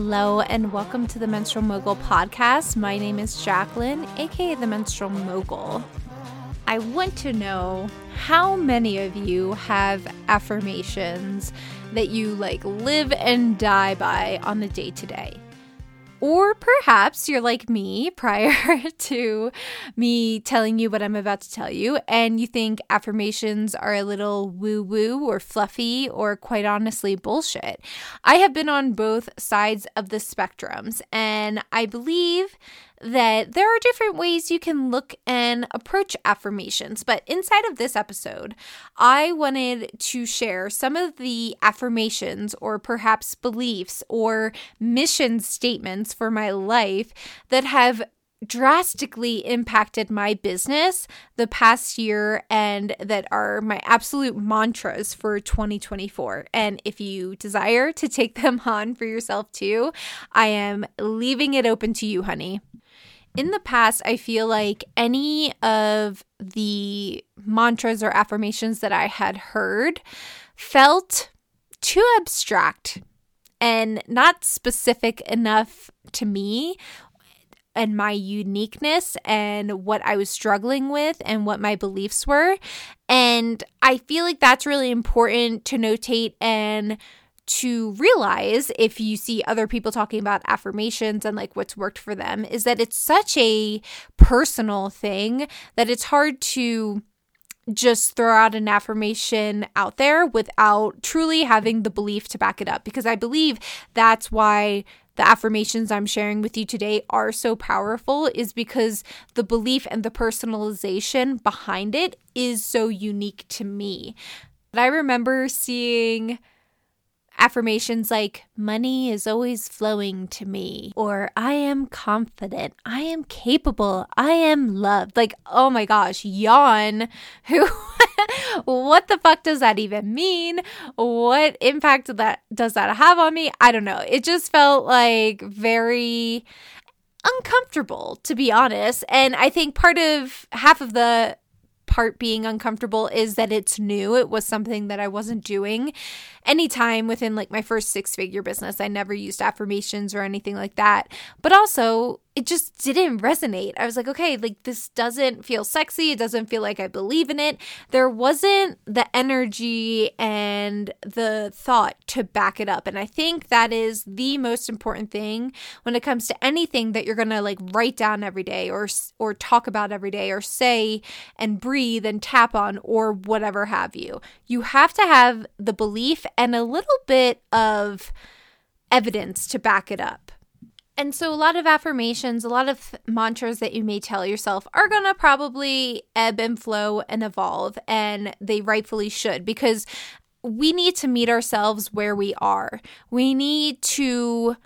Hello, and welcome to the Menstrual Mogul podcast. My name is Jacqueline, aka the Menstrual Mogul. I want to know how many of you have affirmations that you like live and die by on the day to day. Or perhaps you're like me prior to me telling you what I'm about to tell you, and you think affirmations are a little woo woo or fluffy or quite honestly bullshit. I have been on both sides of the spectrums, and I believe that there are different ways you can look and approach affirmations. But inside of this episode, I wanted to share some of the affirmations or perhaps beliefs or mission statements for my life that have drastically impacted my business the past year and that are my absolute mantras for 2024. And if you desire to take them on for yourself too, I am leaving it open to you, honey in the past, I feel like any of the mantras or affirmations that I had heard felt too abstract and not specific enough to me and my uniqueness and what I was struggling with and what my beliefs were. And I feel like that's really important to notate and to realize if you see other people talking about affirmations and like what's worked for them is that it's such a personal thing that it's hard to just throw out an affirmation out there without truly having the belief to back it up because I believe that's why the affirmations I'm sharing with you today are so powerful is because the belief and the personalization behind it is so unique to me. But I remember seeing affirmations like, money is always flowing to me, or I am confident, I am capable, I am loved. Like, oh my gosh, yawn. Who, what the fuck does that even mean? What impact that does that have on me? I don't know. It just felt like very uncomfortable, to be honest. And I think part of half of the part being uncomfortable is that it's new. It was something that I wasn't doing anytime within like my first six figure business. I never used affirmations or anything like that. But also, it just didn't resonate. I was like, okay, like this doesn't feel sexy. It doesn't feel like I believe in it. There wasn't the energy and the thought to back it up. And I think that is the most important thing when it comes to anything that you're going to like write down every day or or talk about every day or say and breathe and tap on or whatever have you. You have to have the belief and a little bit of evidence to back it up. And so, a lot of affirmations, a lot of mantras that you may tell yourself are going to probably ebb and flow and evolve, and they rightfully should because we need to meet ourselves where we are. We need to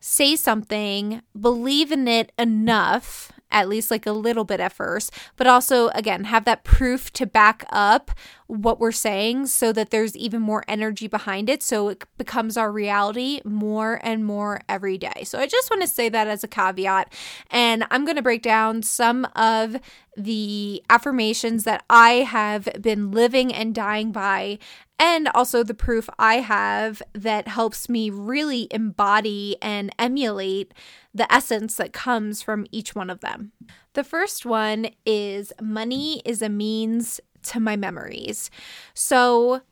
say something, believe in it enough at least like a little bit at first, but also, again, have that proof to back up what we're saying so that there's even more energy behind it. So it becomes our reality more and more every day. So I just want to say that as a caveat. And I'm going to break down some of the affirmations that I have been living and dying by and also the proof I have that helps me really embody and emulate the essence that comes from each one of them. The first one is money is a means to my memories. So,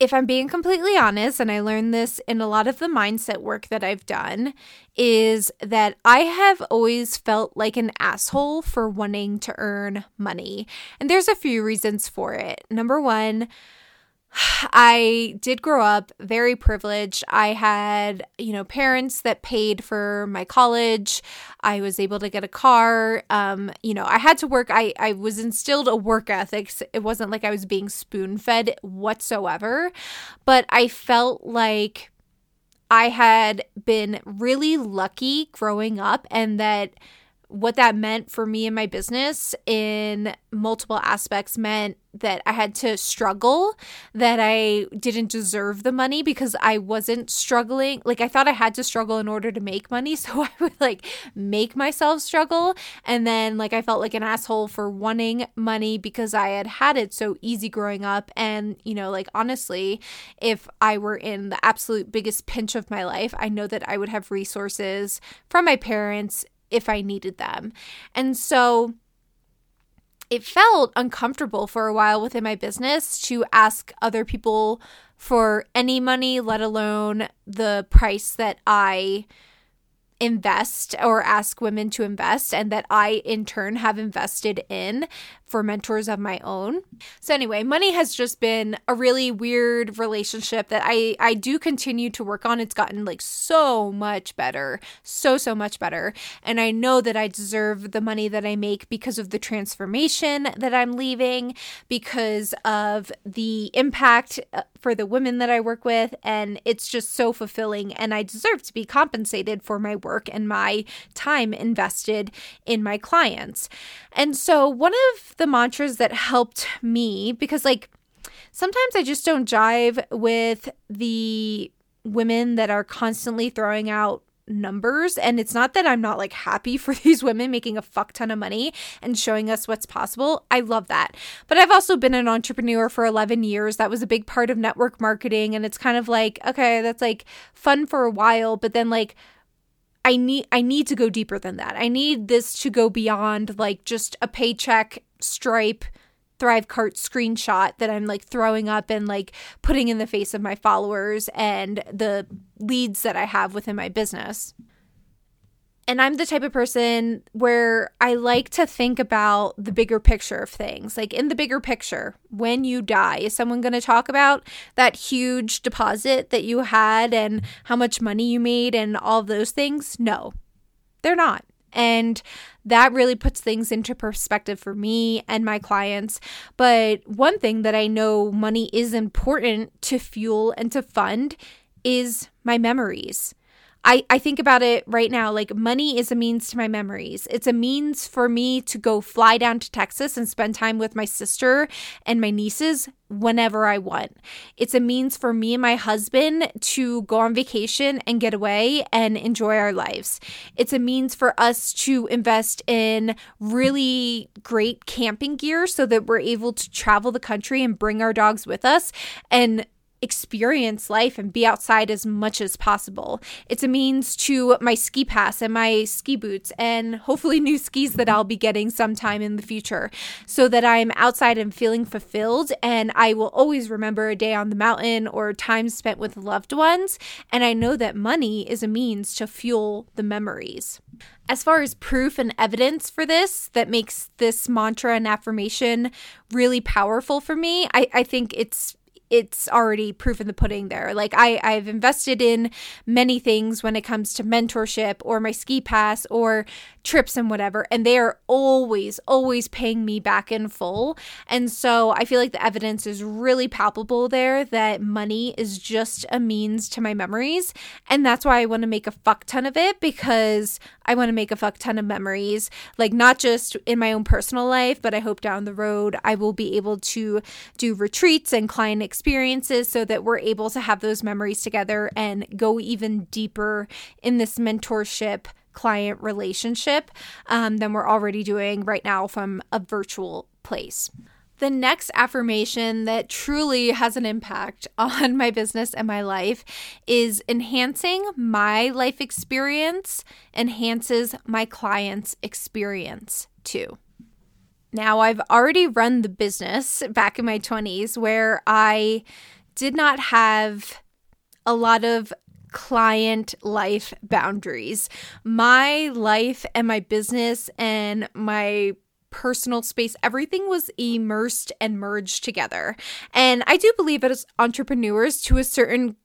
if I'm being completely honest, and I learned this in a lot of the mindset work that I've done, is that I have always felt like an asshole for wanting to earn money. And there's a few reasons for it. Number one, I did grow up very privileged. I had, you know, parents that paid for my college. I was able to get a car. Um, you know, I had to work. I, I was instilled a work ethic. It wasn't like I was being spoon fed whatsoever, but I felt like I had been really lucky growing up and that what that meant for me and my business in multiple aspects meant that I had to struggle, that I didn't deserve the money because I wasn't struggling. Like I thought I had to struggle in order to make money, so I would like make myself struggle and then like I felt like an asshole for wanting money because I had had it so easy growing up and you know like honestly, if I were in the absolute biggest pinch of my life, I know that I would have resources from my parents if I needed them. And so it felt uncomfortable for a while within my business to ask other people for any money, let alone the price that I invest or ask women to invest and that I in turn have invested in for mentors of my own. So anyway, money has just been a really weird relationship that I I do continue to work on. It's gotten like so much better. So so much better. And I know that I deserve the money that I make because of the transformation that I'm leaving, because of the impact uh, for the women that I work with and it's just so fulfilling and I deserve to be compensated for my work and my time invested in my clients. And so one of the mantras that helped me because like sometimes I just don't jive with the women that are constantly throwing out numbers and it's not that I'm not like happy for these women making a fuck ton of money and showing us what's possible. I love that. But I've also been an entrepreneur for 11 years. That was a big part of network marketing and it's kind of like okay, that's like fun for a while, but then like I need I need to go deeper than that. I need this to go beyond like just a paycheck stripe Thrivecart screenshot that I'm like throwing up and like putting in the face of my followers and the leads that I have within my business. And I'm the type of person where I like to think about the bigger picture of things. Like in the bigger picture, when you die, is someone going to talk about that huge deposit that you had and how much money you made and all those things? No, they're not. And that really puts things into perspective for me and my clients. But one thing that I know money is important to fuel and to fund is my memories. I, I think about it right now like money is a means to my memories. It's a means for me to go fly down to Texas and spend time with my sister and my nieces whenever I want. It's a means for me and my husband to go on vacation and get away and enjoy our lives. It's a means for us to invest in really great camping gear so that we're able to travel the country and bring our dogs with us and experience life and be outside as much as possible. It's a means to my ski pass and my ski boots and hopefully new skis that I'll be getting sometime in the future so that I'm outside and feeling fulfilled and I will always remember a day on the mountain or time spent with loved ones and I know that money is a means to fuel the memories. As far as proof and evidence for this that makes this mantra and affirmation really powerful for me, I, I think it's it's already proof in the pudding there. Like I, I've invested in many things when it comes to mentorship or my ski pass or trips and whatever, and they are always, always paying me back in full. And so I feel like the evidence is really palpable there that money is just a means to my memories. And that's why I want to make a fuck ton of it because I want to make a fuck ton of memories, like not just in my own personal life, but I hope down the road I will be able to do retreats and client experiences so that we're able to have those memories together and go even deeper in this mentorship client relationship um, than we're already doing right now from a virtual place. The next affirmation that truly has an impact on my business and my life is enhancing my life experience enhances my client's experience too. Now, I've already run the business back in my 20s where I did not have a lot of client life boundaries. My life and my business and my personal space, everything was immersed and merged together. And I do believe as entrepreneurs, to a certain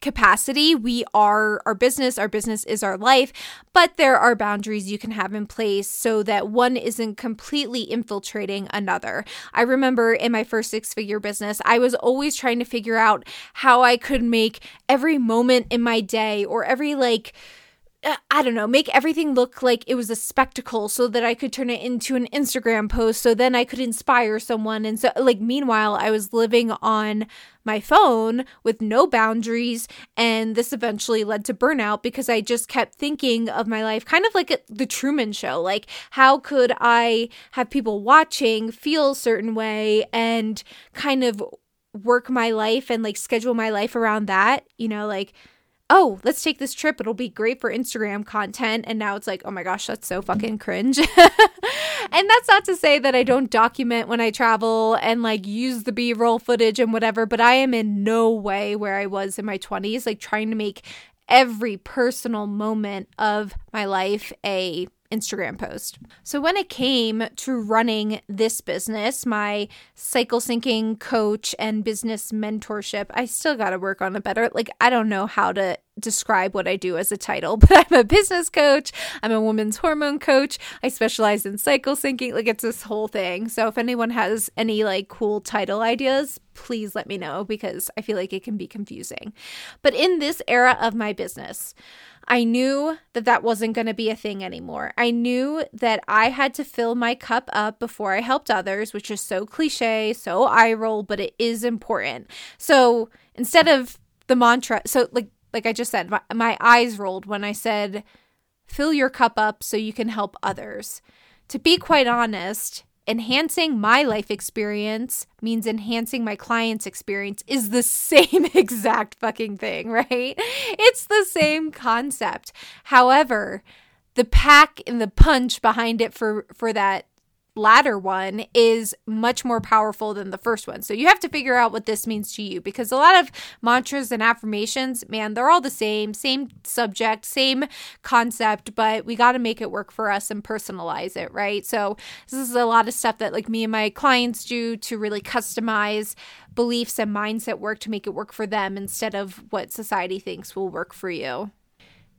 capacity. We are our business, our business is our life, but there are boundaries you can have in place so that one isn't completely infiltrating another. I remember in my first six figure business, I was always trying to figure out how I could make every moment in my day or every like Uh, I don't know, make everything look like it was a spectacle so that I could turn it into an Instagram post so then I could inspire someone. And so, like, meanwhile, I was living on my phone with no boundaries. And this eventually led to burnout because I just kept thinking of my life kind of like the Truman Show. Like, how could I have people watching feel a certain way and kind of work my life and like schedule my life around that? You know, like, oh, let's take this trip. It'll be great for Instagram content. And now it's like, oh my gosh, that's so fucking cringe. and that's not to say that I don't document when I travel and like use the B roll footage and whatever, but I am in no way where I was in my 20s, like trying to make every personal moment of my life a Instagram post. So when it came to running this business, my cycle syncing coach and business mentorship, I still got to work on it better. Like I don't know how to describe what I do as a title, but I'm a business coach, I'm a women's hormone coach, I specialize in cycle syncing, like it's this whole thing. So if anyone has any like cool title ideas, please let me know because I feel like it can be confusing. But in this era of my business, I knew that that wasn't going to be a thing anymore. I knew that I had to fill my cup up before I helped others, which is so cliche, so eye roll, but it is important. So instead of the mantra, so like like I just said, my, my eyes rolled when I said, "Fill your cup up so you can help others." To be quite honest, enhancing my life experience means enhancing my client's experience is the same exact fucking thing, right? It's the same concept. However, the pack and the punch behind it for for that latter one is much more powerful than the first one. So you have to figure out what this means to you because a lot of mantras and affirmations, man, they're all the same, same subject, same concept, but we got to make it work for us and personalize it, right? So this is a lot of stuff that like me and my clients do to really customize beliefs and mindset work to make it work for them instead of what society thinks will work for you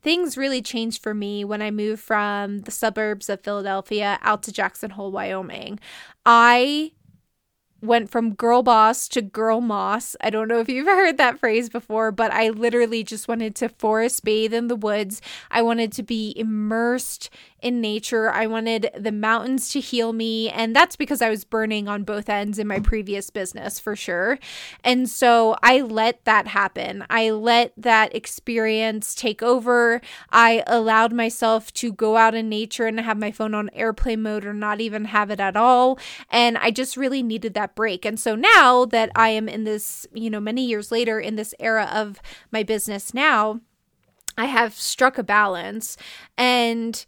things really changed for me when I moved from the suburbs of Philadelphia out to Jackson Hole, Wyoming. I went from girl boss to girl moss. I don't know if you've heard that phrase before, but I literally just wanted to forest bathe in the woods. I wanted to be immersed in nature. I wanted the mountains to heal me. And that's because I was burning on both ends in my previous business for sure. And so I let that happen. I let that experience take over. I allowed myself to go out in nature and have my phone on airplane mode or not even have it at all. And I just really needed that break. And so now that I am in this, you know, many years later in this era of my business now, I have struck a balance and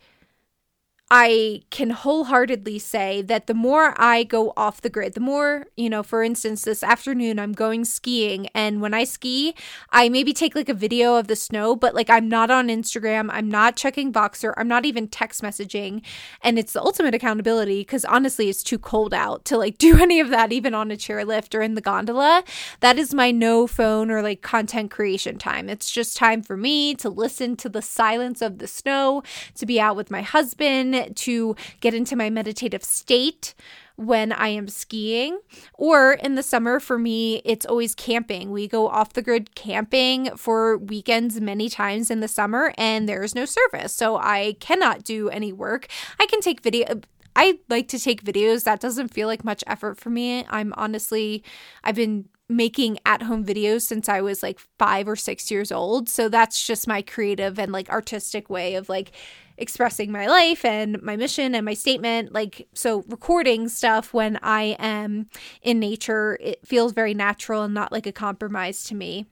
I can wholeheartedly say that the more I go off the grid, the more, you know, for instance, this afternoon I'm going skiing. And when I ski, I maybe take like a video of the snow, but like I'm not on Instagram, I'm not checking Voxer. I'm not even text messaging. And it's the ultimate accountability because honestly, it's too cold out to like do any of that, even on a chairlift or in the gondola. That is my no phone or like content creation time. It's just time for me to listen to the silence of the snow, to be out with my husband to get into my meditative state when I am skiing. Or in the summer, for me, it's always camping. We go off the grid camping for weekends many times in the summer, and there is no service. So I cannot do any work. I can take video. I like to take videos. That doesn't feel like much effort for me. I'm honestly, I've been making at home videos since I was like five or six years old. So that's just my creative and like artistic way of like expressing my life and my mission and my statement. Like, so recording stuff when I am in nature, it feels very natural and not like a compromise to me.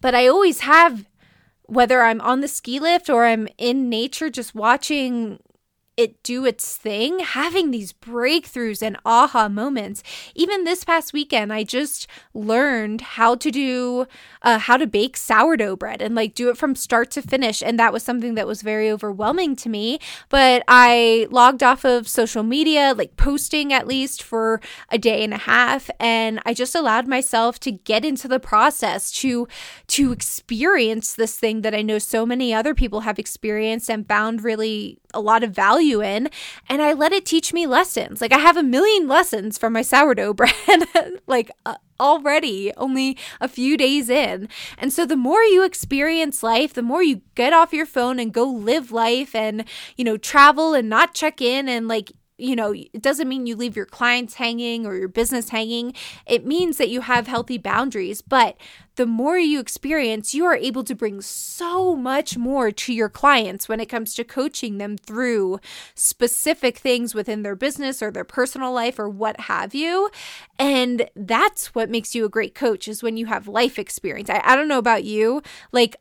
But I always have, whether I'm on the ski lift or I'm in nature just watching it do its thing, having these breakthroughs and aha moments. Even this past weekend, I just learned how to do, uh, how to bake sourdough bread and like do it from start to finish. And that was something that was very overwhelming to me. But I logged off of social media, like posting at least for a day and a half. And I just allowed myself to get into the process to, to experience this thing that I know so many other people have experienced and found really a lot of value in and I let it teach me lessons. Like I have a million lessons from my sourdough bread, like a, already, only a few days in. And so the more you experience life, the more you get off your phone and go live life and, you know, travel and not check in and like you know, it doesn't mean you leave your clients hanging or your business hanging. It means that you have healthy boundaries. But the more you experience, you are able to bring so much more to your clients when it comes to coaching them through specific things within their business or their personal life or what have you. And that's what makes you a great coach is when you have life experience. I, I don't know about you. Like,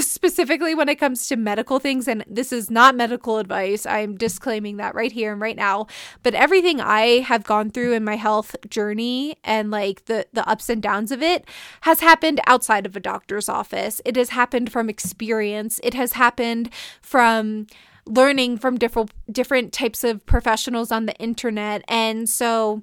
specifically when it comes to medical things and this is not medical advice i'm disclaiming that right here and right now but everything i have gone through in my health journey and like the the ups and downs of it has happened outside of a doctor's office. It has happened from experience. It has happened from learning from different different types of professionals on the internet. And so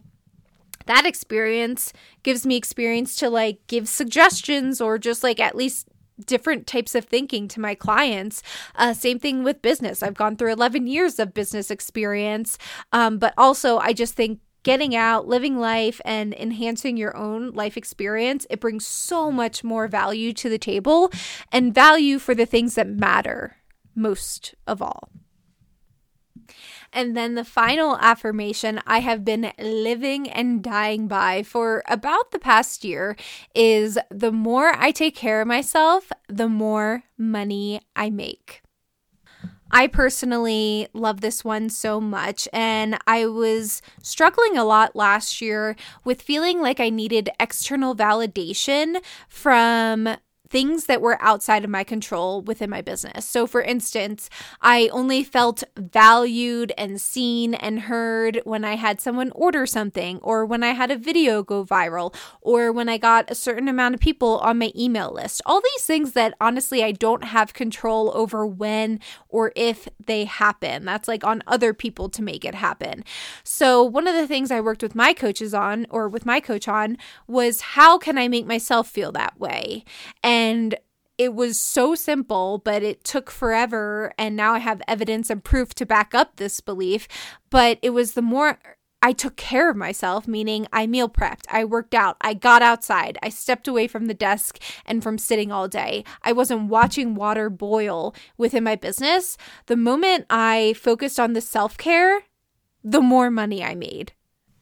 that experience gives me experience to like give suggestions or just like at least different types of thinking to my clients. Uh, same thing with business. I've gone through 11 years of business experience, um, but also I just think getting out, living life, and enhancing your own life experience, it brings so much more value to the table and value for the things that matter most of all. And then the final affirmation I have been living and dying by for about the past year is the more I take care of myself, the more money I make. I personally love this one so much, and I was struggling a lot last year with feeling like I needed external validation from things that were outside of my control within my business. So, for instance, I only felt valued and seen and heard when I had someone order something, or when I had a video go viral, or when I got a certain amount of people on my email list. All these things that honestly I don't have control over when or if they happen. That's like on other people to make it happen. So, one of the things I worked with my coaches on, or with my coach on, was how can I make myself feel that way? And and it was so simple, but it took forever. And now I have evidence and proof to back up this belief. But it was the more I took care of myself, meaning I meal prepped, I worked out, I got outside, I stepped away from the desk and from sitting all day. I wasn't watching water boil within my business. The moment I focused on the self care, the more money I made.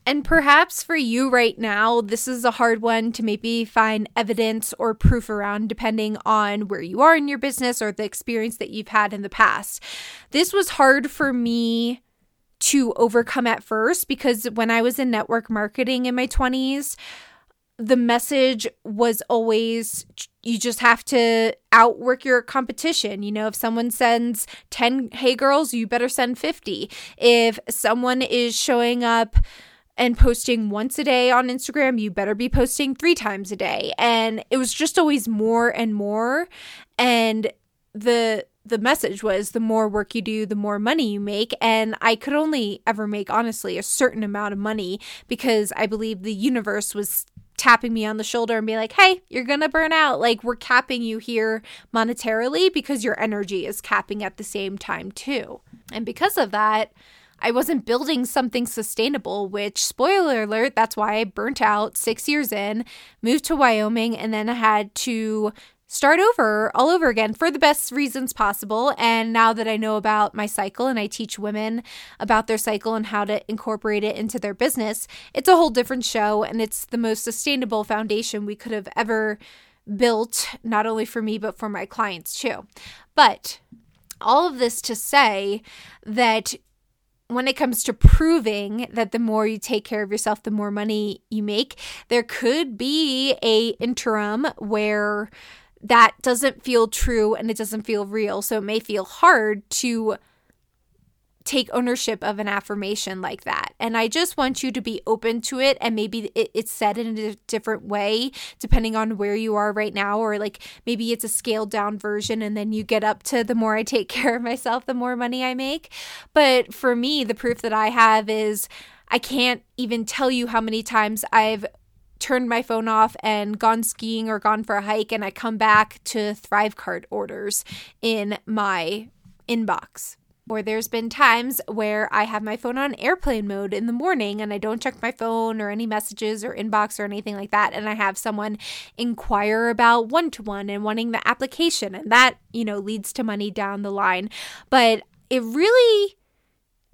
And perhaps for you right now, this is a hard one to maybe find evidence or proof around, depending on where you are in your business or the experience that you've had in the past. This was hard for me to overcome at first because when I was in network marketing in my 20s, the message was always you just have to outwork your competition. You know, if someone sends 10 hey girls, you better send 50. If someone is showing up, and posting once a day on Instagram, you better be posting three times a day. And it was just always more and more. And the the message was the more work you do, the more money you make. And I could only ever make, honestly, a certain amount of money because I believe the universe was tapping me on the shoulder and be like, hey, you're going to burn out. Like, we're capping you here monetarily because your energy is capping at the same time, too. And because of that, I wasn't building something sustainable, which, spoiler alert, that's why I burnt out six years in, moved to Wyoming, and then I had to start over all over again for the best reasons possible. And now that I know about my cycle and I teach women about their cycle and how to incorporate it into their business, it's a whole different show and it's the most sustainable foundation we could have ever built, not only for me, but for my clients too. But all of this to say that when it comes to proving that the more you take care of yourself the more money you make there could be a interim where that doesn't feel true and it doesn't feel real. So it may feel hard to take ownership of an affirmation like that. And I just want you to be open to it and maybe it, it's said in a different way depending on where you are right now, or like maybe it's a scaled down version and then you get up to the more I take care of myself, the more money I make. But for me, the proof that I have is I can't even tell you how many times I've turned my phone off and gone skiing or gone for a hike and I come back to Thrivecart orders in my inbox or there's been times where I have my phone on airplane mode in the morning and I don't check my phone or any messages or inbox or anything like that. And I have someone inquire about one to one and wanting the application. And that, you know, leads to money down the line. But it really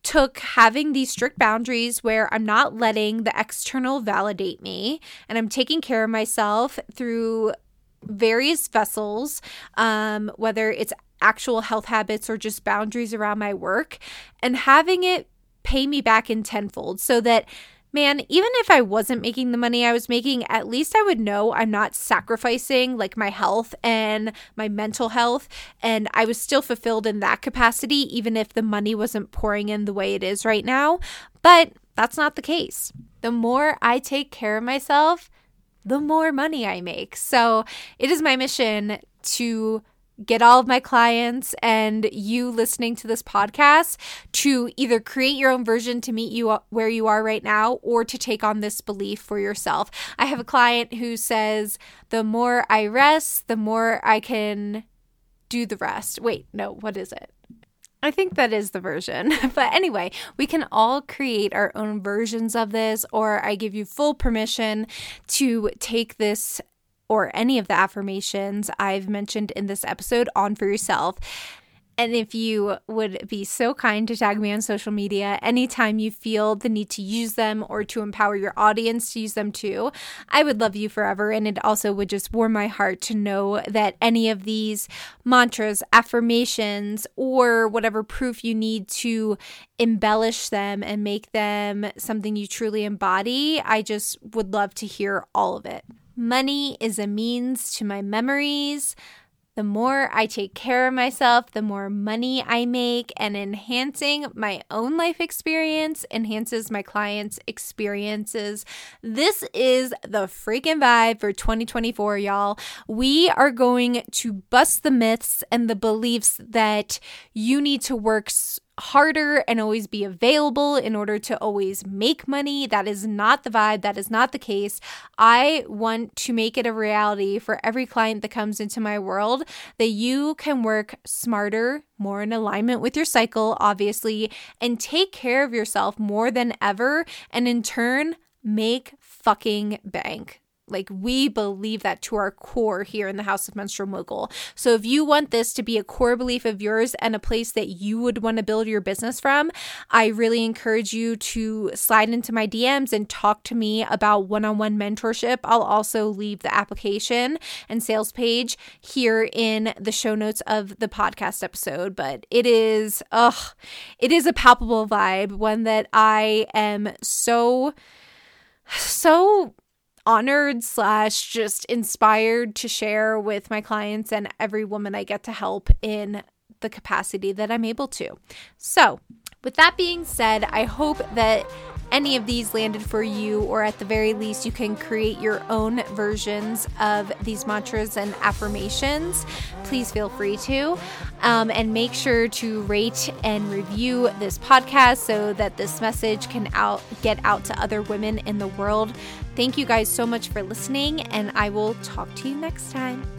took having these strict boundaries where I'm not letting the external validate me and I'm taking care of myself through various vessels, um, whether it's actual health habits or just boundaries around my work, and having it pay me back in tenfold so that man, even if I wasn't making the money I was making, at least I would know I'm not sacrificing like my health and my mental health. And I was still fulfilled in that capacity, even if the money wasn't pouring in the way it is right now. But that's not the case. The more I take care of myself, the more money I make. So it is my mission to get all of my clients and you listening to this podcast to either create your own version to meet you uh, where you are right now or to take on this belief for yourself. I have a client who says, the more I rest, the more I can do the rest. Wait, no, what is it? I think that is the version. but anyway, we can all create our own versions of this, or I give you full permission to take this or any of the affirmations I've mentioned in this episode on for yourself. And if you would be so kind to tag me on social media anytime you feel the need to use them or to empower your audience to use them too, I would love you forever. And it also would just warm my heart to know that any of these mantras, affirmations, or whatever proof you need to embellish them and make them something you truly embody, I just would love to hear all of it. Money is a means to my memories. The more I take care of myself, the more money I make, and enhancing my own life experience enhances my clients' experiences. This is the freaking vibe for 2024, y'all. We are going to bust the myths and the beliefs that you need to work harder and always be available in order to always make money. That is not the vibe. That is not the case. I want to make it a reality for every client that comes into my world that you can work smarter, more in alignment with your cycle, obviously, and take care of yourself more than ever. And in turn, make fucking bank. Like, we believe that to our core here in the House of Menstrual Mogul. So, if you want this to be a core belief of yours and a place that you would want to build your business from, I really encourage you to slide into my DMs and talk to me about one on one mentorship. I'll also leave the application and sales page here in the show notes of the podcast episode. But it is, ugh, it is a palpable vibe, one that I am so, so honored slash just inspired to share with my clients and every woman I get to help in the capacity that I'm able to. So, with that being said, I hope that any of these landed for you, or at the very least, you can create your own versions of these mantras and affirmations. Please feel free to. Um, and make sure to rate and review this podcast so that this message can out get out to other women in the world Thank you guys so much for listening, and I will talk to you next time.